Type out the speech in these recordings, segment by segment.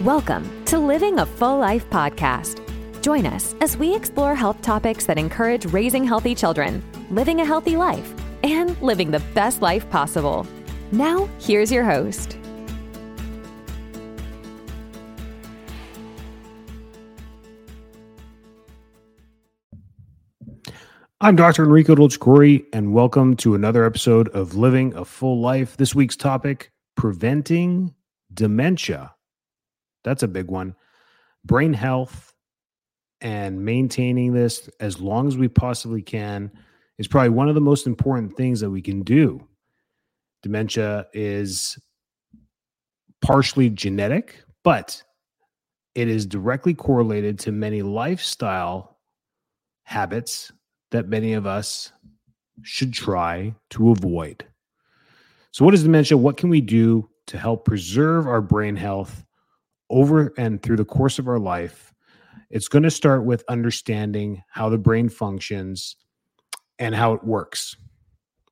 Welcome to Living a Full Life podcast. Join us as we explore health topics that encourage raising healthy children, living a healthy life, and living the best life possible. Now, here's your host. I'm Dr. Enrico Dolcecore, and welcome to another episode of Living a Full Life. This week's topic preventing dementia. That's a big one. Brain health and maintaining this as long as we possibly can is probably one of the most important things that we can do. Dementia is partially genetic, but it is directly correlated to many lifestyle habits that many of us should try to avoid. So, what is dementia? What can we do to help preserve our brain health over and through the course of our life? It's going to start with understanding how the brain functions and how it works.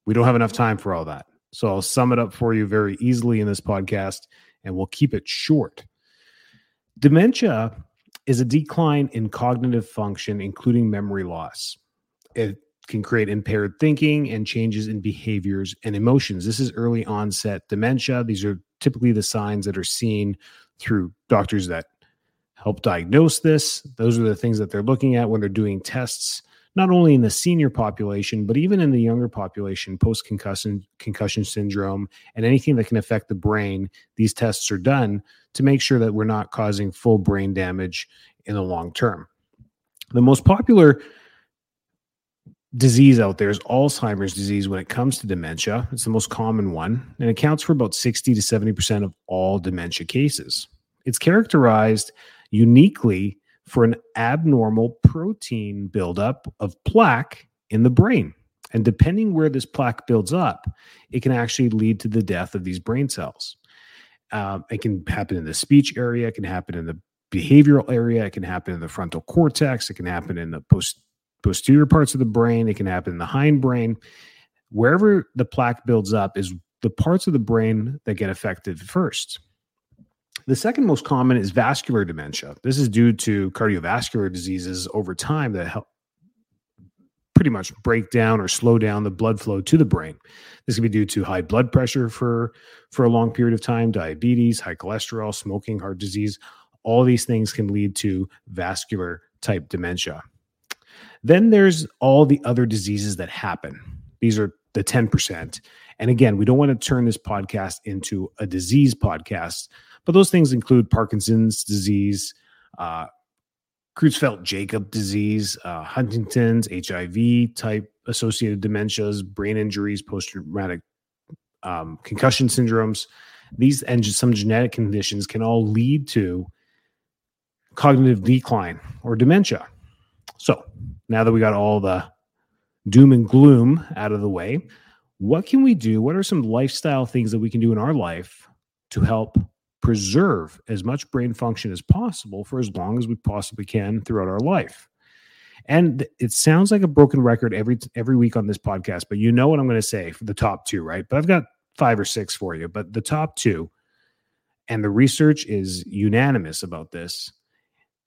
We don't have enough time for all that. So, I'll sum it up for you very easily in this podcast and we'll keep it short. Dementia is a decline in cognitive function, including memory loss it can create impaired thinking and changes in behaviors and emotions. This is early onset dementia. These are typically the signs that are seen through doctors that help diagnose this. Those are the things that they're looking at when they're doing tests, not only in the senior population, but even in the younger population, post concussion concussion syndrome, and anything that can affect the brain. These tests are done to make sure that we're not causing full brain damage in the long term. The most popular disease out there is Alzheimer's disease when it comes to dementia. It's the most common one and accounts for about 60 to 70% of all dementia cases. It's characterized uniquely for an abnormal protein buildup of plaque in the brain. And depending where this plaque builds up, it can actually lead to the death of these brain cells. Um, it can happen in the speech area, it can happen in the behavioral area, it can happen in the frontal cortex, it can happen in the post posterior parts of the brain. It can happen in the hindbrain. Wherever the plaque builds up is the parts of the brain that get affected first. The second most common is vascular dementia. This is due to cardiovascular diseases over time that help pretty much break down or slow down the blood flow to the brain. This can be due to high blood pressure for for a long period of time, diabetes, high cholesterol, smoking, heart disease. All these things can lead to vascular type dementia. Then there's all the other diseases that happen. These are the 10%. And again, we don't want to turn this podcast into a disease podcast, but those things include Parkinson's disease, uh, Creutzfeldt Jakob disease, uh, Huntington's, HIV type associated dementias, brain injuries, post traumatic um, concussion syndromes. These and some genetic conditions can all lead to cognitive decline or dementia. So now that we got all the doom and gloom out of the way, what can we do? What are some lifestyle things that we can do in our life to help preserve as much brain function as possible for as long as we possibly can throughout our life? And it sounds like a broken record every every week on this podcast, but you know what I'm going to say for the top two, right? But I've got five or six for you, but the top two, and the research is unanimous about this.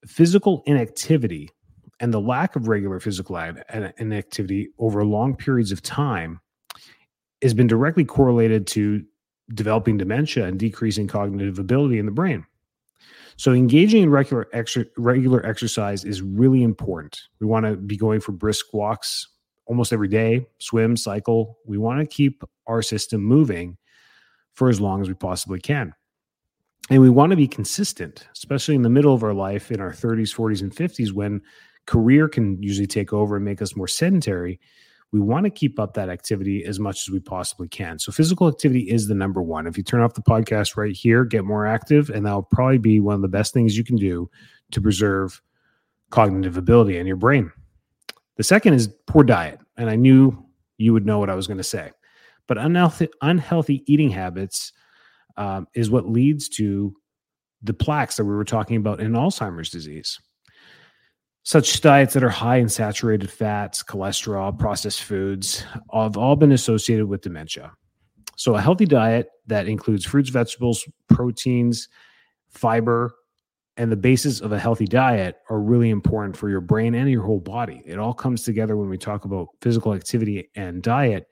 Physical inactivity and the lack of regular physical activity over long periods of time has been directly correlated to developing dementia and decreasing cognitive ability in the brain. So engaging in regular regular exercise is really important. We want to be going for brisk walks almost every day, swim, cycle. We want to keep our system moving for as long as we possibly can. And we want to be consistent, especially in the middle of our life in our 30s, 40s and 50s when career can usually take over and make us more sedentary. We want to keep up that activity as much as we possibly can. So, physical activity is the number one. If you turn off the podcast right here, get more active, and that'll probably be one of the best things you can do to preserve cognitive ability in your brain. The second is poor diet. And I knew you would know what I was going to say. But unhealthy, unhealthy eating habits um, is what leads to the plaques that we were talking about in Alzheimer's disease. Such diets that are high in saturated fats, cholesterol, processed foods have all been associated with dementia. So, a healthy diet that includes fruits, vegetables, proteins, fiber, and the basis of a healthy diet are really important for your brain and your whole body. It all comes together when we talk about physical activity and diet.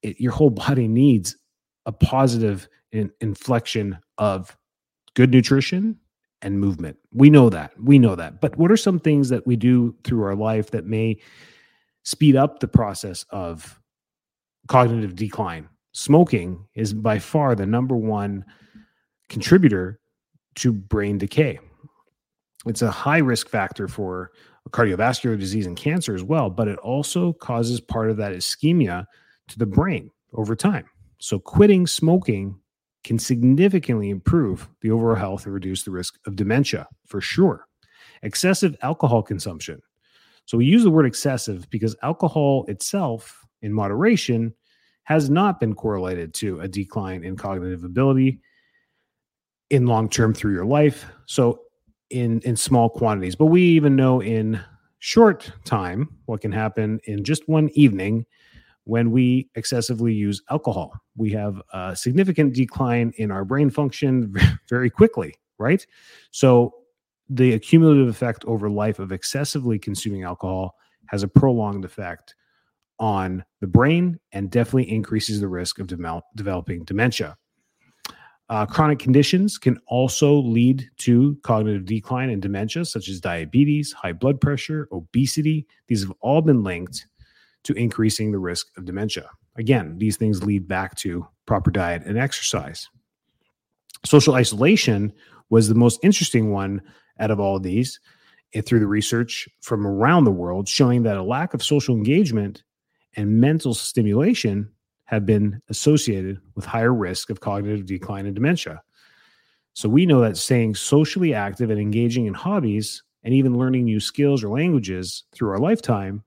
It, your whole body needs a positive in, inflection of good nutrition and movement. We know that. We know that. But what are some things that we do through our life that may speed up the process of cognitive decline? Smoking is by far the number one contributor to brain decay it's a high risk factor for cardiovascular disease and cancer as well, but it also causes part of that ischemia to the brain over time. So, quitting smoking can significantly improve the overall health and reduce the risk of dementia for sure. Excessive alcohol consumption. So, we use the word excessive because alcohol itself, in moderation, has not been correlated to a decline in cognitive ability in long term through your life. So, in in small quantities but we even know in short time what can happen in just one evening when we excessively use alcohol. We have a significant decline in our brain function very quickly right? So the accumulative effect over life of excessively consuming alcohol has a prolonged effect on the brain and definitely increases the risk of de- developing dementia. Uh, chronic conditions can also lead to cognitive decline and dementia, such as diabetes, high blood pressure, obesity. These have all been linked to increasing the risk of dementia. Again, these things lead back to proper diet and exercise. Social isolation was the most interesting one out of all of these and through the research from around the world, showing that a lack of social engagement and mental stimulation have been associated with higher risk of cognitive decline and dementia. So we know that staying socially active and engaging in hobbies and even learning new skills or languages through our lifetime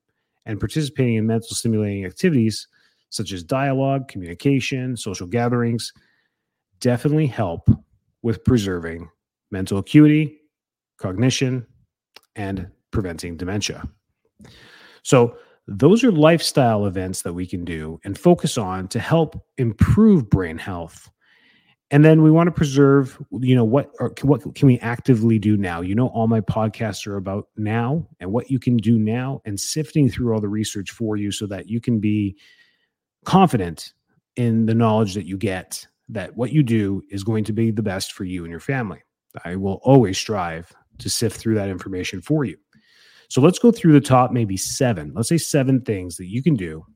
and participating in mental stimulating activities such as dialogue, communication, social gatherings definitely help with preserving mental acuity, cognition, and preventing dementia. So those are lifestyle events that we can do and focus on to help improve brain health. And then we want to preserve, you know, what or what can we actively do now? You know, all my podcasts are about now and what you can do now and sifting through all the research for you so that you can be confident in the knowledge that you get that what you do is going to be the best for you and your family. I will always strive to sift through that information for you. So let's go through the top maybe seven. Let's say seven things that you can do.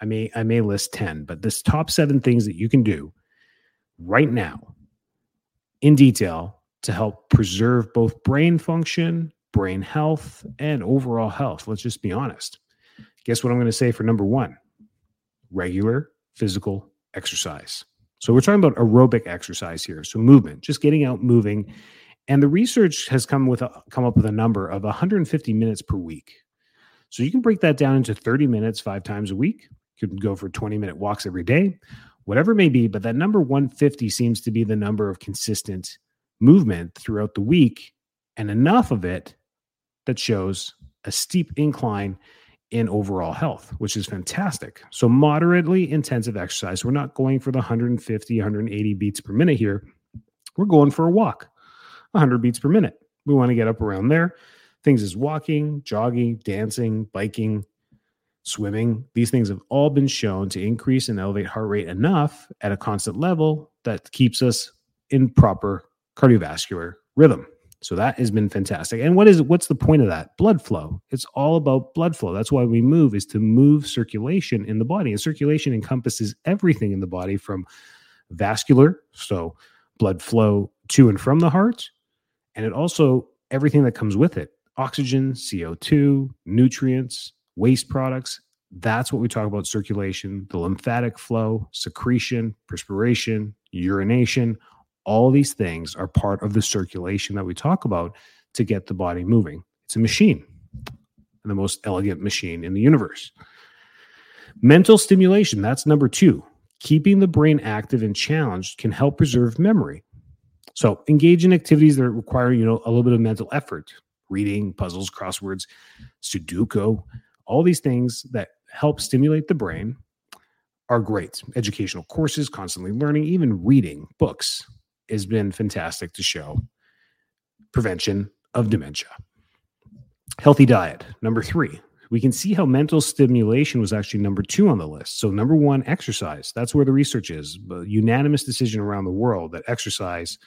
I may I may list 10, but this top seven things that you can do right now in detail to help preserve both brain function, brain health, and overall health. Let's just be honest. Guess what I'm going to say for number one? Regular physical exercise. So we're talking about aerobic exercise here. So movement, just getting out moving and the research has come with a, come up with a number of 150 minutes per week. So you can break that down into 30 minutes five times a week. You can go for 20 minute walks every day, whatever it may be. But that number 150 seems to be the number of consistent movement throughout the week, and enough of it that shows a steep incline in overall health, which is fantastic. So, moderately intensive exercise. We're not going for the 150, 180 beats per minute here. We're going for a walk. 100 beats per minute. We want to get up around there. Things is walking, jogging, dancing, biking, swimming. These things have all been shown to increase and elevate heart rate enough at a constant level that keeps us in proper cardiovascular rhythm. So that has been fantastic. And what is what's the point of that? Blood flow. It's all about blood flow. That's why we move is to move circulation in the body. And circulation encompasses everything in the body from vascular, so blood flow to and from the heart and it also, everything that comes with it oxygen, CO2, nutrients, waste products. That's what we talk about circulation, the lymphatic flow, secretion, perspiration, urination. All these things are part of the circulation that we talk about to get the body moving. It's a machine, and the most elegant machine in the universe. Mental stimulation, that's number two. Keeping the brain active and challenged can help preserve memory. So engage in activities that require, you know, a little bit of mental effort, reading, puzzles, crosswords, Sudoku, all these things that help stimulate the brain are great. Educational courses, constantly learning, even reading books has been fantastic to show. prevention of dementia. Healthy diet, number three. We can see how mental stimulation was actually number two on the list. So, number one, exercise. That's where the research is. Unanimous decision around the world that exercise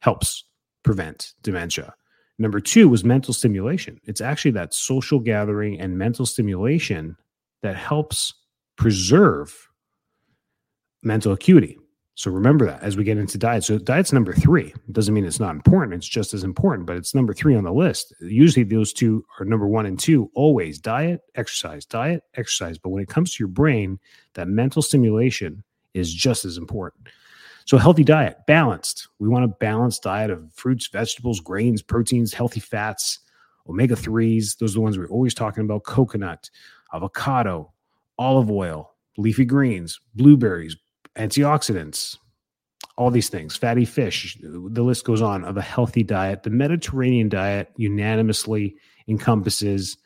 helps prevent dementia. Number two was mental stimulation. It's actually that social gathering and mental stimulation that helps preserve mental acuity. So remember that as we get into diet. So diet's number three. It doesn't mean it's not important. It's just as important, but it's number three on the list. Usually those two are number one and two, always diet, exercise, diet, exercise. But when it comes to your brain, that mental stimulation is just as important. So healthy diet, balanced. We want a balanced diet of fruits, vegetables, grains, proteins, healthy fats, omega 3s. Those are the ones we're always talking about coconut, avocado, olive oil, leafy greens, blueberries, antioxidants, all these things, fatty fish. The list goes on of a healthy diet. The Mediterranean diet unanimously encompasses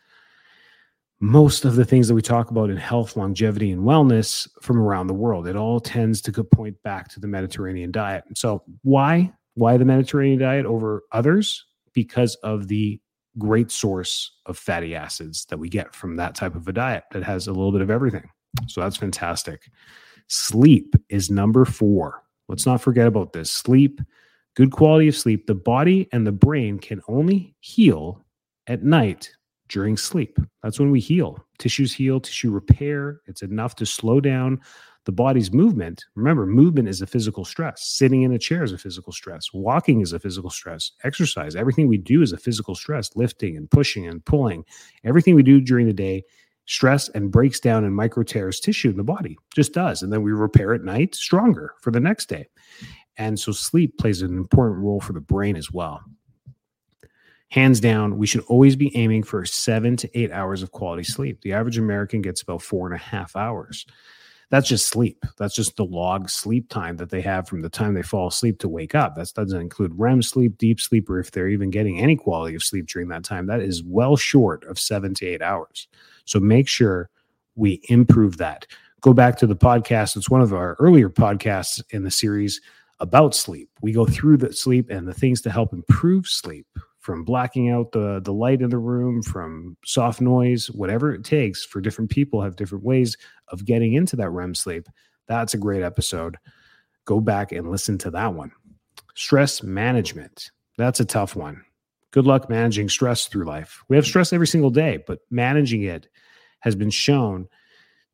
most of the things that we talk about in health, longevity, and wellness from around the world. It all tends to point back to the Mediterranean diet. So, why? Why the Mediterranean diet over others? Because of the great source of fatty acids that we get from that type of a diet that has a little bit of everything. So, that's fantastic. Sleep is number four. Let's not forget about this. Sleep, good quality of sleep. The body and the brain can only heal at night during sleep. That's when we heal. Tissues heal, tissue repair. It's enough to slow down the body's movement. Remember, movement is a physical stress. Sitting in a chair is a physical stress. Walking is a physical stress. Exercise, everything we do is a physical stress. Lifting and pushing and pulling, everything we do during the day, stress and breaks down and micro tears tissue in the body. Just does. And then we repair at night stronger for the next day. And so sleep plays an important role for the brain as well hands down, we should always be aiming for seven to eight hours of quality sleep. The average American gets about four and a half hours. That's just sleep. That's just the log sleep time that they have from the time they fall asleep to wake up. That doesn't include REM sleep, deep sleep, or if they're even getting any quality of sleep during that time. That is well short of seven to eight hours. So make sure we improve that. Go back to the podcast. It's one of our earlier podcasts in the series about sleep. We go through the sleep and the things to help improve sleep from blacking out the the light in the room from soft noise whatever it takes for different people have different ways of getting into that REM sleep. That's a great episode. Go back and listen to that one. Stress management. That's a tough one. Good luck managing stress through life. We have stress every single day but managing it has been shown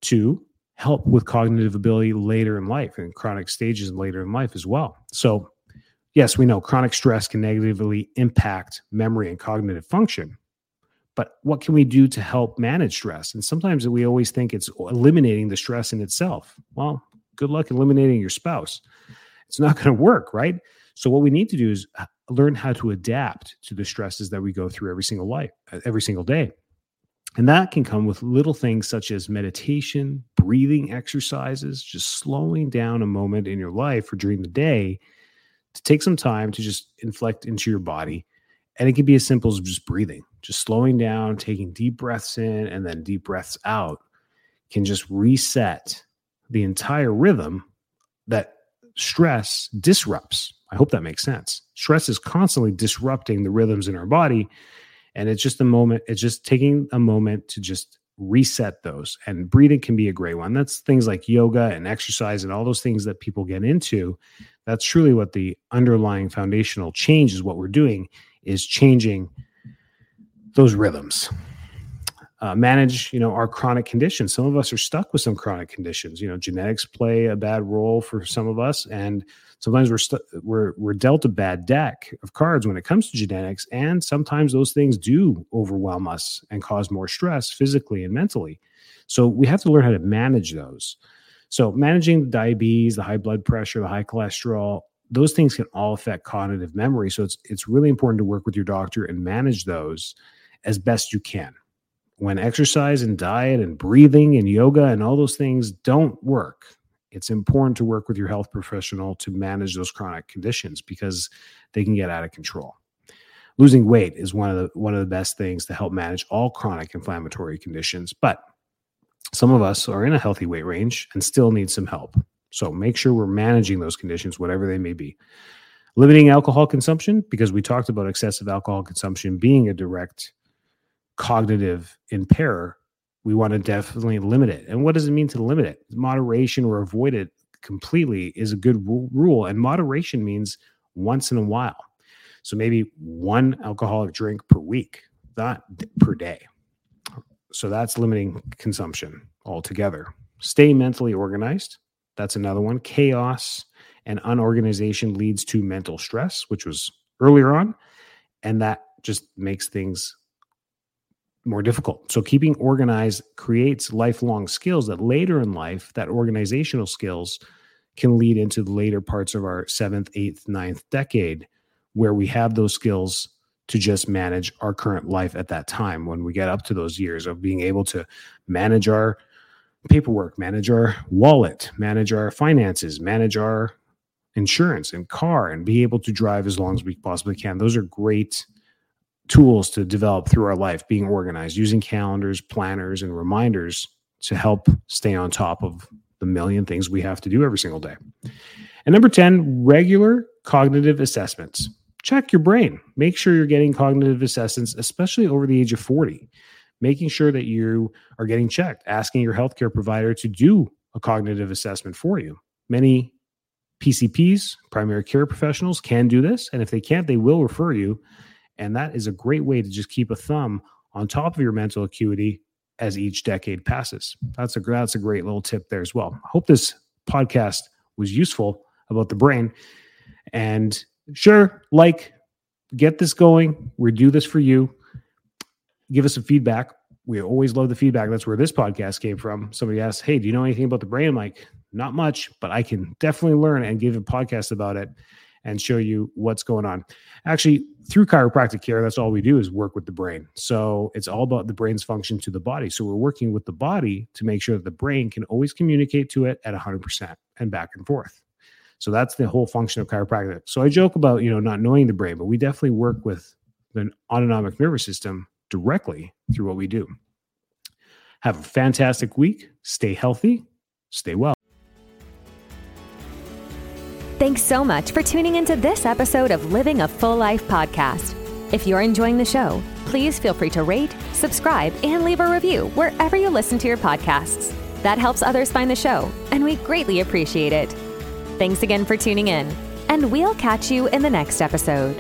to help with cognitive ability later in life and chronic stages later in life as well. So yes, we know chronic stress can negatively impact memory and cognitive function. But what can we do to help manage stress? And sometimes we always think it's eliminating the stress in itself. Well, good luck eliminating your spouse. It's not going to work, right? So what we need to do is uh, learn how to adapt to the stresses that we go through every single life, uh, every single day. And that can come with little things such as meditation, breathing exercises, just slowing down a moment in your life or during the day to take some time to just inflect into your body. And it can be as simple as just breathing, just slowing down, taking deep breaths in and then deep breaths out can just reset the entire rhythm that stress disrupts. I hope that makes sense. Stress is constantly disrupting the rhythms in our body. And it's just a moment, it's just taking a moment to just reset those. And breathing can be a great one. That's things like yoga and exercise and all those things that people get into. That's truly what the underlying foundational change is what we're doing is changing those rhythms. Uh, manage, you know, our chronic conditions. Some of us are stuck with some chronic conditions. You know, genetics play a bad role for some of us, and sometimes we're we we're we're dealt a bad deck of cards when it comes to genetics, and sometimes those things do overwhelm us and cause more stress physically and mentally. So we have to learn how to manage those. So managing the diabetes, the high blood pressure, the high cholesterol, those things can all affect cognitive memory. So it's it's really important to work with your doctor and manage those as best you can. When exercise and diet and breathing and yoga and all those things don't work, it's important to work with your health professional to manage those chronic conditions because they can get out of control. Losing weight is one of the one of the best things to help manage all chronic inflammatory conditions, but some of us are in a healthy weight range and still need some help. So make sure we're managing those conditions, whatever they may be. Limiting alcohol consumption, because we talked about excessive alcohol consumption being a direct cognitive impair, we want to definitely limit it. And what does it mean to limit it? Moderation or avoid it completely is a good rule. And moderation means once in a while. So maybe one alcoholic drink per week, not per day. So that's limiting consumption altogether. Stay mentally organized. That's another one. Chaos and unorganization leads to mental stress, which was earlier on. And that just makes things more difficult. So keeping organized creates lifelong skills that later in life, that organizational skills can lead into the later parts of our seventh, eighth, ninth decade, where we have those skills to just manage our current life at that time when we get up to those years of being able to manage our paperwork, manage our wallet, manage our finances, manage our insurance and car, and be able to drive as long as we possibly can. Those are great tools to develop through our life, being organized, using calendars, planners, and reminders to help stay on top of the million things we have to do every single day. And number 10, regular cognitive assessments. Check your brain. Make sure you're getting cognitive assessments, especially over the age of 40. Making sure that you are getting checked, asking your healthcare provider to do a cognitive assessment for you. Many PCPs, primary care professionals, can do this. And if they can't, they will refer you and that is a great way to just keep a thumb on top of your mental acuity as each decade passes. That's a that's a great little tip there as well. I hope this podcast was useful about the brain. And sure, like, get this going. We do this for you. Give us some feedback. We always love the feedback. That's where this podcast came from. Somebody asked, Hey, do you know anything about the brain? I'm like, not much, but I can definitely learn and give a podcast about it and show you what's going on. Actually, through chiropractic care, that's all we do is work with the brain. So it's all about the brain's function to the body. So we're working with the body to make sure that the brain can always communicate to it at 100% and back and forth. So that's the whole function of chiropractic. So I joke about, you know, not knowing the brain, but we definitely work with the autonomic nervous system directly through what we do. Have a fantastic week. Stay healthy. Stay well. Thanks so much for tuning into this episode of Living a Full Life podcast. If you're enjoying the show, please feel free to rate, subscribe, and leave a review wherever you listen to your podcasts. That helps others find the show, and we greatly appreciate it. Thanks again for tuning in, and we'll catch you in the next episode.